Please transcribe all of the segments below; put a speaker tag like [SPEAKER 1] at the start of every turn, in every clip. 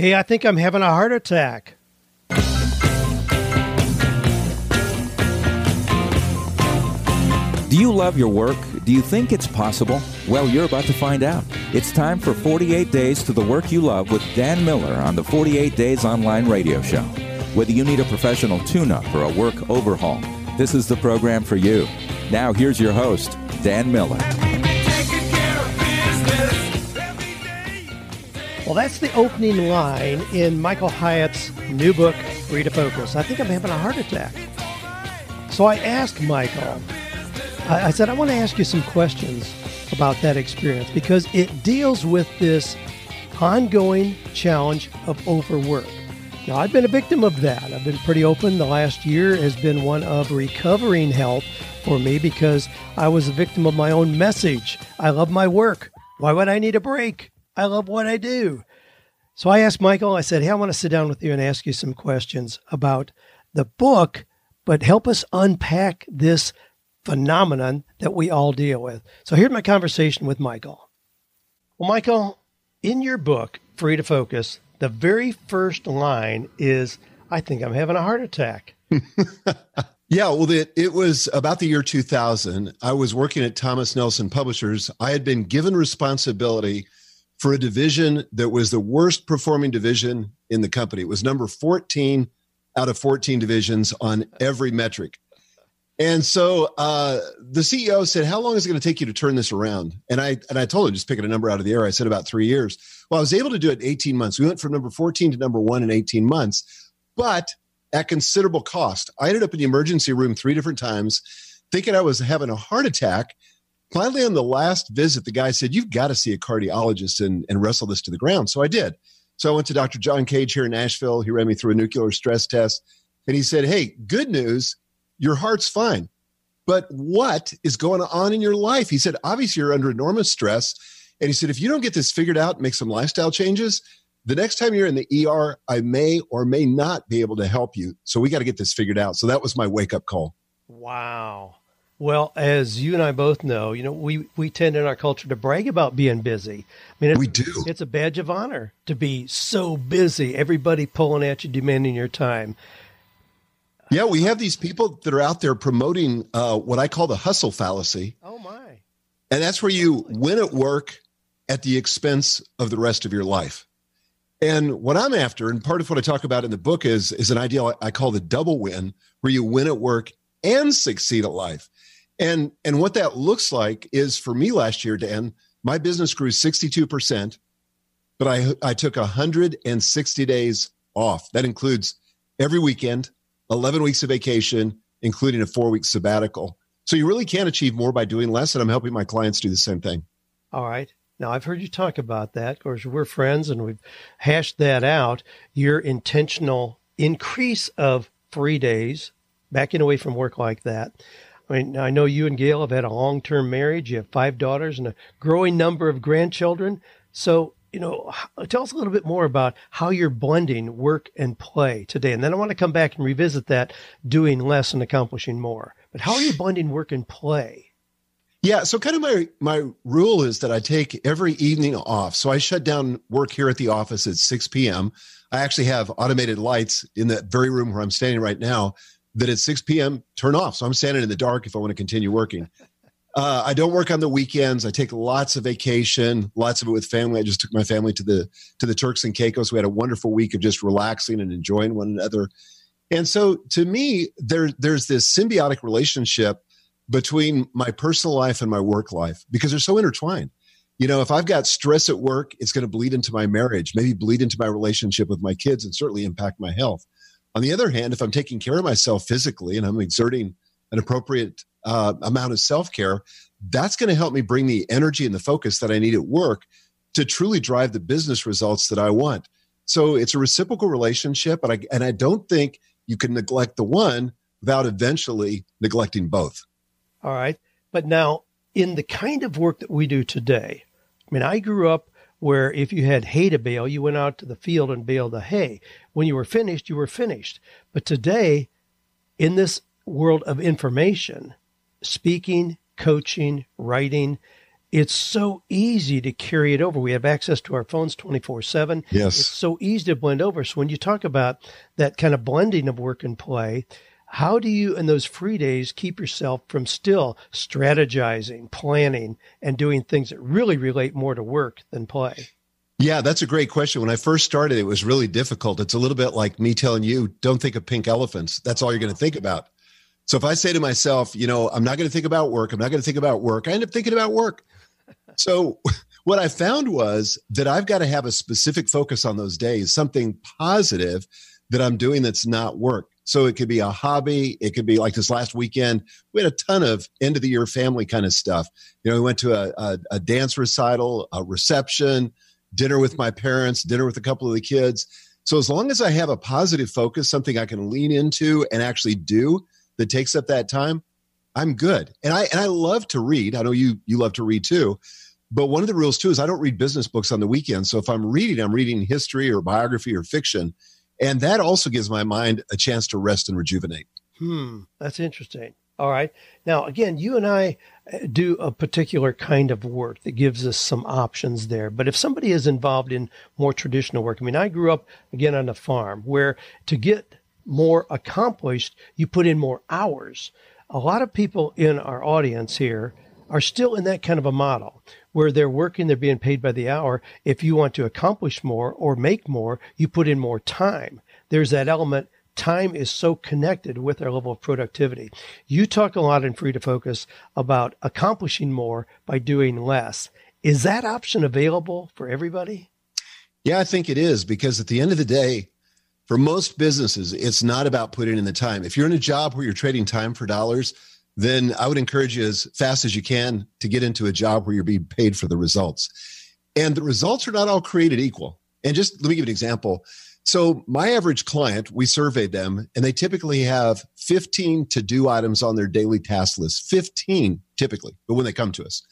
[SPEAKER 1] Hey, I think I'm having a heart attack.
[SPEAKER 2] Do you love your work? Do you think it's possible? Well, you're about to find out. It's time for 48 Days to the Work You Love with Dan Miller on the 48 Days Online Radio Show. Whether you need a professional tune up or a work overhaul, this is the program for you. Now, here's your host, Dan Miller.
[SPEAKER 1] Well, that's the opening line in Michael Hyatt's new book, Free to Focus. I think I'm having a heart attack. So I asked Michael, I, I said, I want to ask you some questions about that experience because it deals with this ongoing challenge of overwork. Now, I've been a victim of that. I've been pretty open. The last year has been one of recovering health for me because I was a victim of my own message. I love my work. Why would I need a break? I love what I do. So I asked Michael, I said, Hey, I want to sit down with you and ask you some questions about the book, but help us unpack this phenomenon that we all deal with. So here's my conversation with Michael. Well, Michael, in your book, Free to Focus, the very first line is, I think I'm having a heart attack.
[SPEAKER 3] yeah, well, it, it was about the year 2000. I was working at Thomas Nelson Publishers. I had been given responsibility for a division that was the worst performing division in the company. It was number 14 out of 14 divisions on every metric. And so uh, the CEO said, "How long is it going to take you to turn this around?" And I and I told him just picking a number out of the air. I said about three years. Well, I was able to do it in 18 months. We went from number 14 to number one in 18 months, but at considerable cost. I ended up in the emergency room three different times, thinking I was having a heart attack. Finally, on the last visit, the guy said, "You've got to see a cardiologist and, and wrestle this to the ground." So I did. So I went to Dr. John Cage here in Nashville. He ran me through a nuclear stress test, and he said, "Hey, good news." your heart's fine. But what is going on in your life? He said, obviously, you're under enormous stress. And he said, if you don't get this figured out, and make some lifestyle changes, the next time you're in the ER, I may or may not be able to help you. So we got to get this figured out. So that was my wake up call.
[SPEAKER 1] Wow. Well, as you and I both know, you know, we, we tend in our culture to brag about being busy.
[SPEAKER 3] I mean, we do.
[SPEAKER 1] It's a badge of honor to be so busy, everybody pulling at you, demanding your time.
[SPEAKER 3] Yeah, we have these people that are out there promoting uh, what I call the hustle fallacy.
[SPEAKER 1] Oh my!
[SPEAKER 3] And that's where you win at work at the expense of the rest of your life. And what I'm after, and part of what I talk about in the book is is an idea I call the double win, where you win at work and succeed at life. And and what that looks like is for me last year, Dan, my business grew 62%, but I I took 160 days off. That includes every weekend, 11 weeks of vacation, including a four week sabbatical. So you really can achieve more by doing less. And I'm helping my clients do the same thing.
[SPEAKER 1] All right. Now, I've heard you talk about that. Of course, we're friends and we've hashed that out. Your intentional increase of three days, backing away from work like that. I mean, I know you and Gail have had a long term marriage. You have five daughters and a growing number of grandchildren. So you know, tell us a little bit more about how you're blending work and play today. And then I want to come back and revisit that doing less and accomplishing more. But how are you blending work and play?
[SPEAKER 3] Yeah, so kind of my my rule is that I take every evening off. So I shut down work here at the office at 6 p.m. I actually have automated lights in that very room where I'm standing right now that at 6 p.m. turn off. So I'm standing in the dark if I want to continue working. Uh, I don't work on the weekends. I take lots of vacation, lots of it with family. I just took my family to the to the Turks and Caicos. We had a wonderful week of just relaxing and enjoying one another. And so, to me, there there's this symbiotic relationship between my personal life and my work life because they're so intertwined. You know, if I've got stress at work, it's going to bleed into my marriage, maybe bleed into my relationship with my kids, and certainly impact my health. On the other hand, if I'm taking care of myself physically and I'm exerting an appropriate uh, amount of self care, that's going to help me bring the energy and the focus that I need at work to truly drive the business results that I want. So it's a reciprocal relationship, and I and I don't think you can neglect the one without eventually neglecting both.
[SPEAKER 1] All right, but now in the kind of work that we do today, I mean, I grew up where if you had hay to bale, you went out to the field and baled the hay. When you were finished, you were finished. But today, in this world of information, speaking, coaching, writing, it's so easy to carry it over. We have access to our phones 24 7.
[SPEAKER 3] Yes.
[SPEAKER 1] It's so easy to blend over. So when you talk about that kind of blending of work and play, how do you, in those free days, keep yourself from still strategizing, planning, and doing things that really relate more to work than play?
[SPEAKER 3] Yeah, that's a great question. When I first started, it was really difficult. It's a little bit like me telling you, don't think of pink elephants. That's all you're going to think about. So if I say to myself, you know, I'm not going to think about work, I'm not going to think about work, I end up thinking about work. So what I found was that I've got to have a specific focus on those days, something positive that I'm doing that's not work. So it could be a hobby. It could be like this last weekend. We had a ton of end of the year family kind of stuff. You know, we went to a, a, a dance recital, a reception, dinner with my parents, dinner with a couple of the kids. So as long as I have a positive focus, something I can lean into and actually do that takes up that time, I'm good. And I and I love to read. I know you you love to read too. But one of the rules too is I don't read business books on the weekend. So if I'm reading, I'm reading history or biography or fiction. And that also gives my mind a chance to rest and rejuvenate.
[SPEAKER 1] Hmm, that's interesting. All right. Now, again, you and I uh, do a particular kind of work that gives us some options there. But if somebody is involved in more traditional work, I mean, I grew up again on a farm where to get more accomplished, you put in more hours. A lot of people in our audience here are still in that kind of a model where they're working, they're being paid by the hour. If you want to accomplish more or make more, you put in more time. There's that element. Time is so connected with our level of productivity. You talk a lot in Free to Focus about accomplishing more by doing less. Is that option available for everybody?
[SPEAKER 3] Yeah, I think it is because at the end of the day, for most businesses, it's not about putting in the time. If you're in a job where you're trading time for dollars, then I would encourage you as fast as you can to get into a job where you're being paid for the results. And the results are not all created equal. And just let me give an example. So, my average client, we surveyed them, and they typically have 15 to do items on their daily task list. 15 typically, but when they come to us.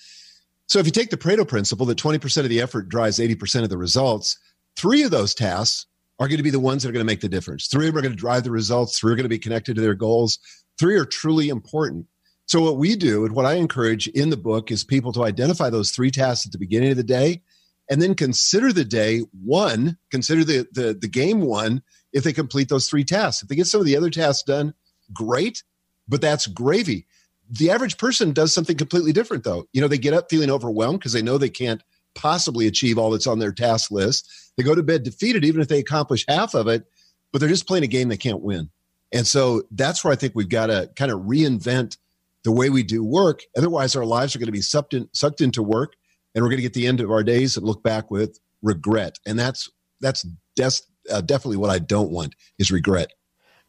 [SPEAKER 3] So, if you take the Pareto principle that 20% of the effort drives 80% of the results, three of those tasks are going to be the ones that are going to make the difference. Three of them are going to drive the results. Three are going to be connected to their goals. Three are truly important. So, what we do and what I encourage in the book is people to identify those three tasks at the beginning of the day and then consider the day one, consider the, the, the game one if they complete those three tasks. If they get some of the other tasks done, great, but that's gravy. The average person does something completely different, though. You know, they get up feeling overwhelmed because they know they can't possibly achieve all that's on their task list. They go to bed defeated, even if they accomplish half of it, but they're just playing a game they can't win. And so that's where I think we've got to kind of reinvent the way we do work. Otherwise, our lives are going to be sucked, in, sucked into work, and we're going to get the end of our days and look back with regret. And that's that's des- uh, definitely what I don't want is regret.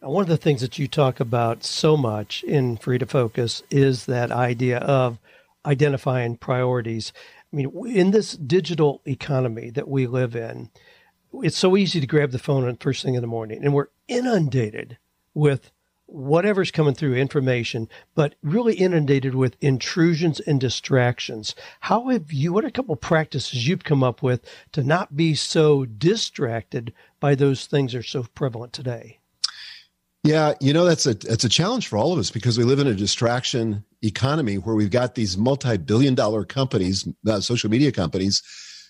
[SPEAKER 1] Now, one of the things that you talk about so much in Free to Focus is that idea of identifying priorities. I mean, in this digital economy that we live in, it's so easy to grab the phone first thing in the morning, and we're inundated with whatever's coming through information, but really inundated with intrusions and distractions. How have you, what are a couple practices you've come up with to not be so distracted by those things that are so prevalent today?
[SPEAKER 3] Yeah, you know that's a that's a challenge for all of us because we live in a distraction economy where we've got these multi-billion dollar companies, uh, social media companies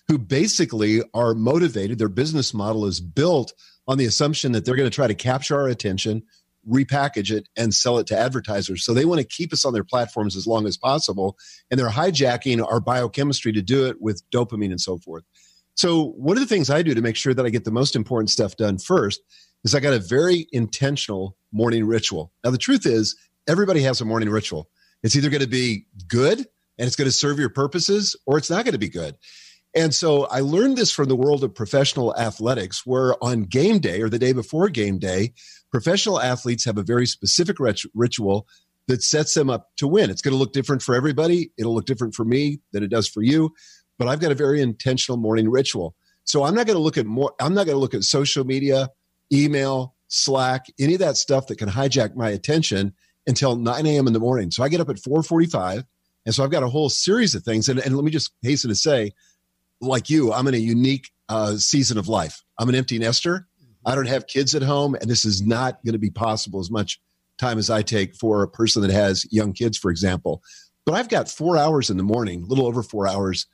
[SPEAKER 3] who basically are motivated their business model is built on the assumption that they're going to try to capture our attention, repackage it and sell it to advertisers. So they want to keep us on their platforms as long as possible. And they're hijacking our biochemistry to do it with dopamine and so forth. So, one of the things I do to make sure that I get the most important stuff done first is I got a very intentional morning ritual. Now, the truth is, everybody has a morning ritual. It's either going to be good and it's going to serve your purposes, or it's not going to be good. And so I learned this from the world of professional athletics, where on game day or the day before game day, professional athletes have a very specific rit- ritual that sets them up to win. It's going to look different for everybody. It'll look different for me than it does for you, but I've got a very intentional morning ritual. So I'm not going to look at more I'm not going to look at social media, email, Slack, any of that stuff that can hijack my attention until 9 a.m. in the morning. So I get up at 4:45, and so I've got a whole series of things. And, and let me just hasten to say, like you, I'm in a unique uh, season of life. I'm an empty nester. I don't have kids at home, and this is not going to be possible as much time as I take for a person that has young kids, for example. But I've got four hours in the morning, a little over four hours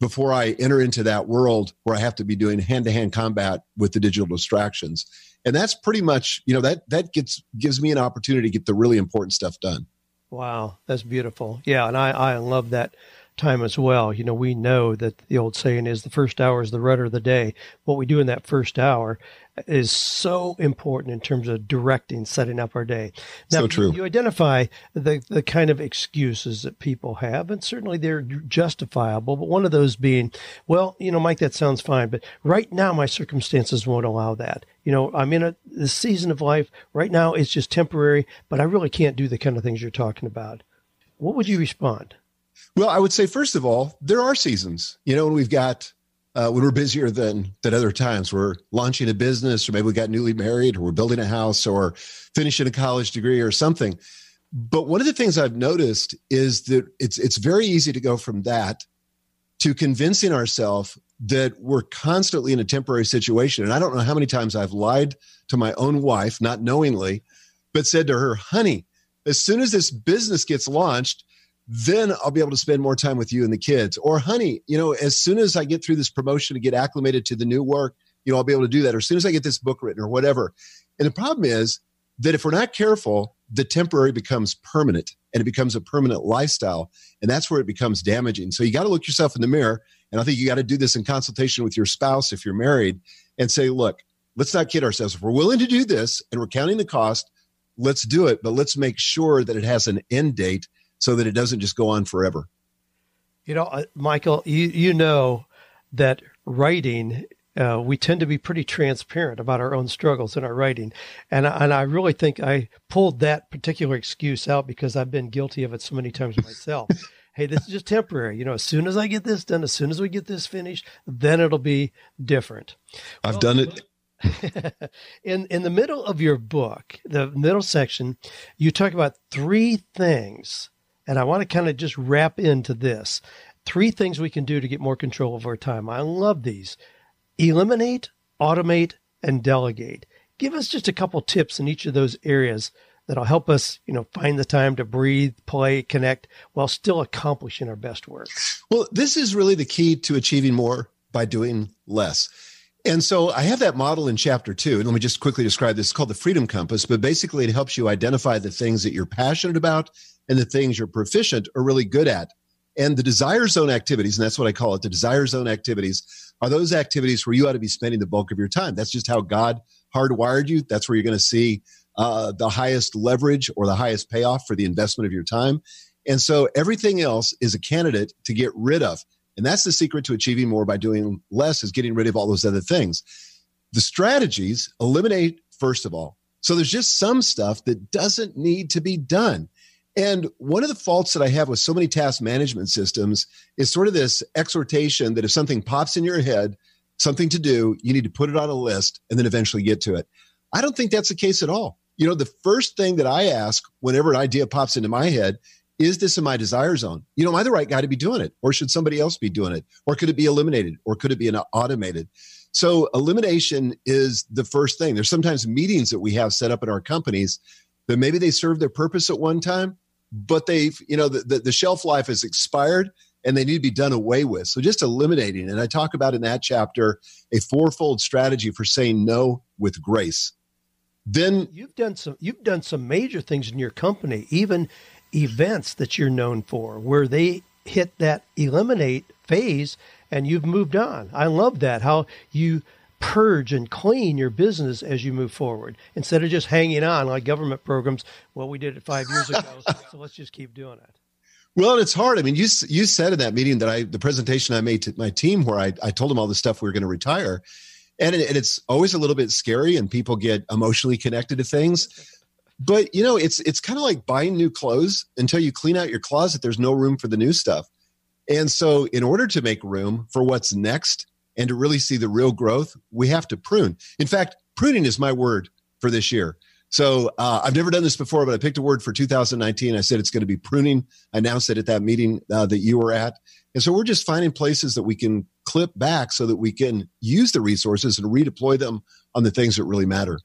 [SPEAKER 3] before I enter into that world where I have to be doing hand to hand combat with the digital distractions. And that's pretty much, you know, that that gets gives me an opportunity to get the really important stuff done.
[SPEAKER 1] Wow, that's beautiful. Yeah, and I, I love that time as well. You know, we know that the old saying is the first hour is the rudder of the day. What we do in that first hour is so important in terms of directing, setting up our day.
[SPEAKER 3] Now, so true.
[SPEAKER 1] You identify the, the kind of excuses that people have, and certainly they're justifiable, but one of those being, well, you know, Mike, that sounds fine, but right now my circumstances won't allow that. You know, I'm in a the season of life right now, it's just temporary, but I really can't do the kind of things you're talking about. What would you respond?
[SPEAKER 3] Well, I would say, first of all, there are seasons, you know, when we've got uh, when we're busier than than other times. We're launching a business, or maybe we got newly married, or we're building a house, or finishing a college degree, or something. But one of the things I've noticed is that it's it's very easy to go from that to convincing ourselves that we're constantly in a temporary situation. And I don't know how many times I've lied to my own wife, not knowingly, but said to her, "Honey, as soon as this business gets launched." Then I'll be able to spend more time with you and the kids. Or, honey, you know, as soon as I get through this promotion and get acclimated to the new work, you know, I'll be able to do that. Or as soon as I get this book written or whatever. And the problem is that if we're not careful, the temporary becomes permanent and it becomes a permanent lifestyle. And that's where it becomes damaging. So you got to look yourself in the mirror. And I think you got to do this in consultation with your spouse if you're married and say, look, let's not kid ourselves. If we're willing to do this and we're counting the cost, let's do it. But let's make sure that it has an end date so that it doesn't just go on forever.
[SPEAKER 1] You know, uh, Michael, you, you know that writing, uh, we tend to be pretty transparent about our own struggles in our writing. And, and I really think I pulled that particular excuse out because I've been guilty of it so many times myself. hey, this is just temporary. You know, as soon as I get this done, as soon as we get this finished, then it'll be different.
[SPEAKER 3] I've well, done it.
[SPEAKER 1] in in the middle of your book, the middle section, you talk about three things and I want to kind of just wrap into this. Three things we can do to get more control of our time. I love these. Eliminate, automate, and delegate. Give us just a couple tips in each of those areas that'll help us, you know, find the time to breathe, play, connect while still accomplishing our best work.
[SPEAKER 3] Well, this is really the key to achieving more by doing less. And so I have that model in chapter two. And let me just quickly describe this. It's called the Freedom Compass, but basically it helps you identify the things that you're passionate about and the things you're proficient or really good at. And the desire zone activities, and that's what I call it, the desire zone activities are those activities where you ought to be spending the bulk of your time. That's just how God hardwired you. That's where you're going to see uh, the highest leverage or the highest payoff for the investment of your time. And so everything else is a candidate to get rid of. And that's the secret to achieving more by doing less is getting rid of all those other things. The strategies eliminate, first of all. So there's just some stuff that doesn't need to be done. And one of the faults that I have with so many task management systems is sort of this exhortation that if something pops in your head, something to do, you need to put it on a list and then eventually get to it. I don't think that's the case at all. You know, the first thing that I ask whenever an idea pops into my head is this in my desire zone? You know, am I the right guy to be doing it? Or should somebody else be doing it? Or could it be eliminated? Or could it be automated? So elimination is the first thing. There's sometimes meetings that we have set up in our companies that maybe they serve their purpose at one time, but they've, you know, the, the, the shelf life has expired and they need to be done away with. So just eliminating, and I talk about in that chapter a fourfold strategy for saying no with grace. Then
[SPEAKER 1] you've done some you've done some major things in your company, even events that you're known for, where they hit that eliminate phase and you've moved on. I love that how you purge and clean your business as you move forward instead of just hanging on like government programs. Well, we did it five years ago, so let's just keep doing it.
[SPEAKER 3] Well, it's hard. I mean, you you said in that meeting that I the presentation I made to my team where I I told them all the stuff we were going to retire, and, it, and it's always a little bit scary, and people get emotionally connected to things. But you know, it's it's kind of like buying new clothes until you clean out your closet. There's no room for the new stuff, and so in order to make room for what's next, and to really see the real growth, we have to prune. In fact, pruning is my word for this year. So uh, I've never done this before, but I picked a word for 2019. I said it's going to be pruning. I announced it at that meeting uh, that you were at. And so we're just finding places that we can clip back so that we can use the resources and redeploy them on the things that really matter.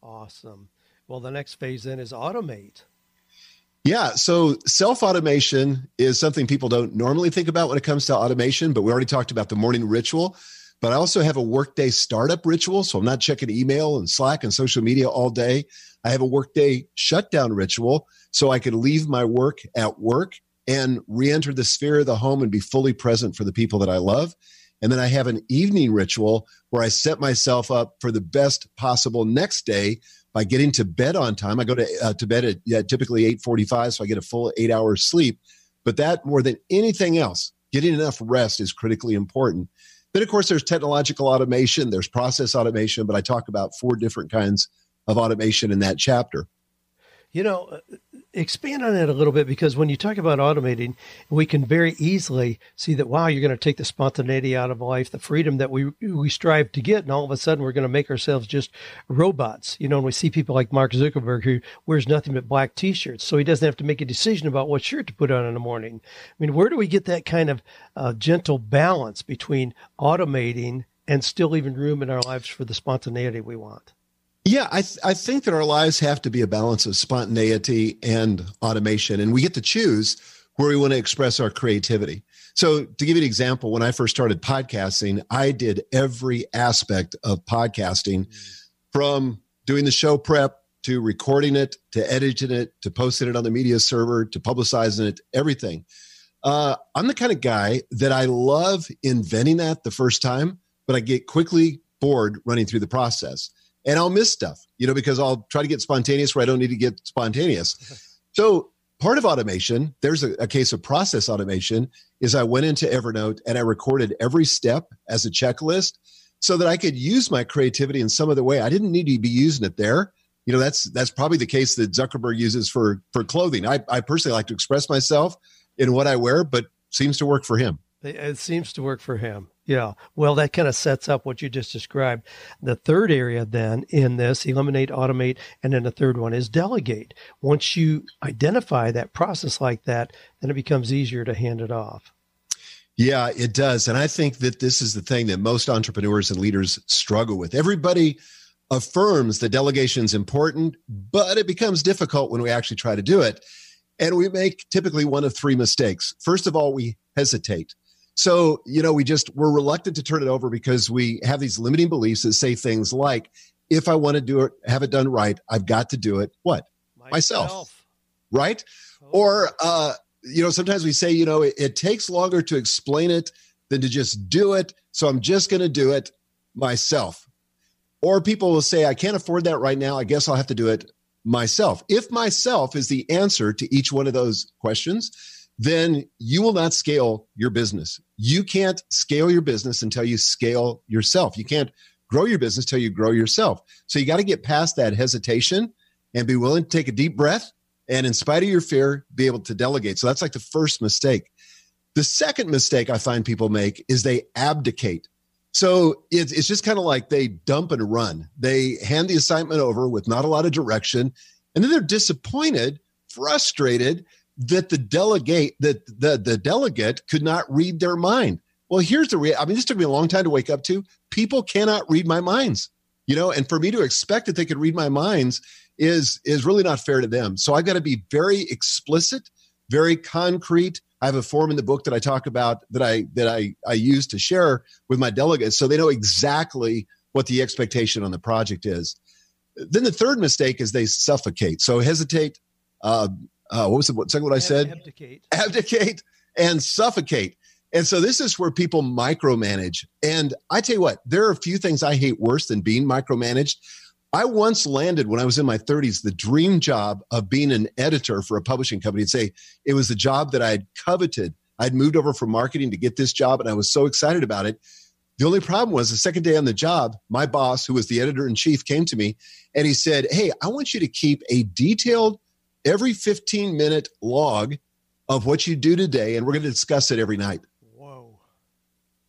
[SPEAKER 1] Awesome. Well, the next phase then is automate.
[SPEAKER 3] Yeah. So self automation is something people don't normally think about when it comes to automation, but we already talked about the morning ritual. But I also have a workday startup ritual. So I'm not checking email and Slack and social media all day. I have a workday shutdown ritual so I can leave my work at work and re enter the sphere of the home and be fully present for the people that I love. And then I have an evening ritual where I set myself up for the best possible next day by getting to bed on time. I go to, uh, to bed at yeah, typically 8:45 so I get a full 8 hours sleep. But that more than anything else, getting enough rest is critically important. Then of course there's technological automation, there's process automation, but I talk about four different kinds of automation in that chapter.
[SPEAKER 1] You know, expand on that a little bit because when you talk about automating, we can very easily see that wow, you're going to take the spontaneity out of life, the freedom that we we strive to get, and all of a sudden we're going to make ourselves just robots. You know, and we see people like Mark Zuckerberg who wears nothing but black T-shirts, so he doesn't have to make a decision about what shirt to put on in the morning. I mean, where do we get that kind of uh, gentle balance between automating and still leaving room in our lives for the spontaneity we want?
[SPEAKER 3] Yeah, I, th- I think that our lives have to be a balance of spontaneity and automation, and we get to choose where we want to express our creativity. So, to give you an example, when I first started podcasting, I did every aspect of podcasting from doing the show prep to recording it to editing it to posting it on the media server to publicizing it, everything. Uh, I'm the kind of guy that I love inventing that the first time, but I get quickly bored running through the process and I'll miss stuff, you know, because I'll try to get spontaneous where I don't need to get spontaneous. So part of automation, there's a, a, case of process automation, is I went into Evernote and I recorded every step as a checklist so that I could use my creativity in some other way. I didn't need to be using it there. You know, that's that's probably the case that Zuckerberg uses for for clothing. I, I personally like to express myself in what I wear, but seems to work for him.
[SPEAKER 1] It seems to work for him. Yeah. Well, that kind of sets up what you just described. The third area then in this eliminate, automate, and then the third one is delegate. Once you identify that process like that, then it becomes easier to hand it off.
[SPEAKER 3] Yeah, it does. And I think that this is the thing that most entrepreneurs and leaders struggle with. Everybody affirms that delegation is important, but it becomes difficult when we actually try to do it. And we make typically one of three mistakes. First of all, we hesitate. So, you know, we just, we're reluctant to turn it over because we have these limiting beliefs that say things like, if I want to do it, have it done right, I've got to do it. What? Myself. Myself. Right? Oh. Or, uh, you know, sometimes we say, you know, it, it takes longer to explain it than to just do it. So I'm just going to do it myself. Or people will say, I can't afford that right now. I guess I'll have to do it myself. If myself is the answer to each one of those questions, then you will not scale your business. You can't scale your business until you scale yourself. You can't grow your business until you grow yourself. So you got to get past that hesitation and be willing to take a deep breath and, in spite of your fear, be able to delegate. So that's like the first mistake. The second mistake I find people make is they abdicate. So it's, it's just kind of like they dump and run. They hand the assignment over with not a lot of direction, and then they're disappointed, frustrated, that the delegate that the, the delegate could not read their mind. Well, here's the real. I mean, this took me a long time to wake up to. People cannot read my minds, you know, and for me to expect that they could read my minds is is really not fair to them. So I've got to be very explicit, very concrete. I have a form in the book that I talk about that I that I I use to share with my delegates, so they know exactly what the expectation on the project is. Then the third mistake is they suffocate. So hesitate, uh, uh, what was the second what I said?
[SPEAKER 1] Abdicate.
[SPEAKER 3] Abdicate and suffocate. And so this is where people micromanage. And I tell you what, there are a few things I hate worse than being micromanaged. I once landed when I was in my 30s the dream job of being an editor for a publishing company and say it was the job that I had coveted. I'd moved over from marketing to get this job and I was so excited about it. The only problem was the second day on the job, my boss, who was the editor in chief, came to me and he said, Hey, I want you to keep a detailed every 15 minute log of what you do today, and we're going to discuss it every night.
[SPEAKER 1] Whoa.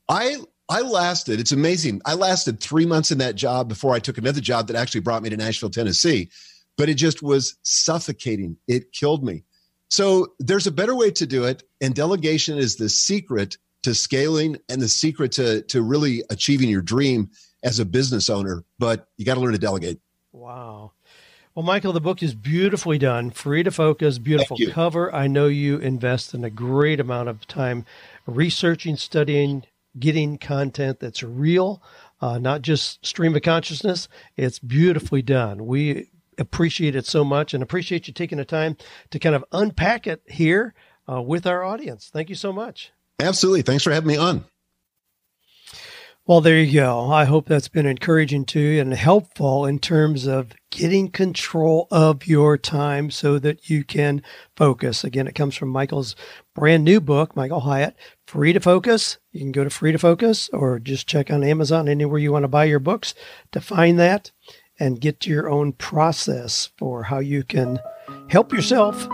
[SPEAKER 3] I I lasted, it's amazing. I lasted three months in that job before I took another job that actually brought me to Nashville, Tennessee. But it just was suffocating. It killed me. So there's a better way to do it. And delegation is the secret to scaling and the secret to, to really achieving your dream as a business owner. But you got to learn to delegate.
[SPEAKER 1] Wow. Well, Michael, the book is beautifully done, free to focus, beautiful cover. I know you invest in a great amount of time researching, studying, getting content that's real, uh, not just stream of consciousness. It's beautifully done. We appreciate it so much and appreciate you taking the time to kind of unpack it here uh, with our audience. Thank you so much.
[SPEAKER 3] Absolutely. Thanks for having me on.
[SPEAKER 1] Well, there you go. I hope that's been encouraging to you and helpful in terms of getting control of your time so that you can focus. Again, it comes from Michael's brand new book, Michael Hyatt, Free to Focus. You can go to Free to Focus or just check on Amazon, anywhere you want to buy your books to find that and get to your own process for how you can help yourself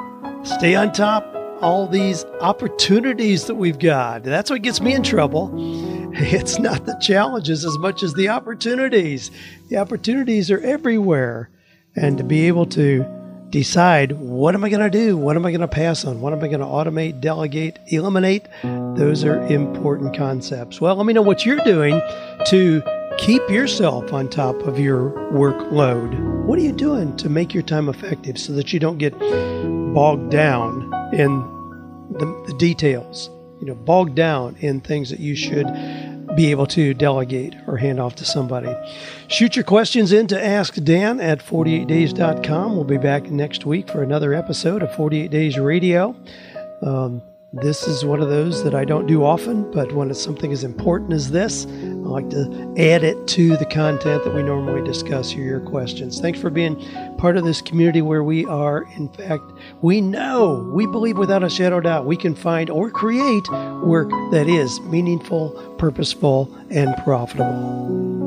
[SPEAKER 1] stay on top all these opportunities that we've got. That's what gets me in trouble. It's not the challenges as much as the opportunities. The opportunities are everywhere. And to be able to decide what am I going to do? What am I going to pass on? What am I going to automate, delegate, eliminate? Those are important concepts. Well, let me know what you're doing to keep yourself on top of your workload. What are you doing to make your time effective so that you don't get bogged down in the, the details? You know, bogged down in things that you should be able to delegate or hand off to somebody. Shoot your questions in to Ask Dan at 48days.com. We'll be back next week for another episode of 48 Days Radio. Um, this is one of those that I don't do often, but when it's something as important as this, I like to add it to the content that we normally discuss here, your questions. Thanks for being part of this community where we are, in fact, we know, we believe without a shadow of doubt, we can find or create work that is meaningful, purposeful, and profitable.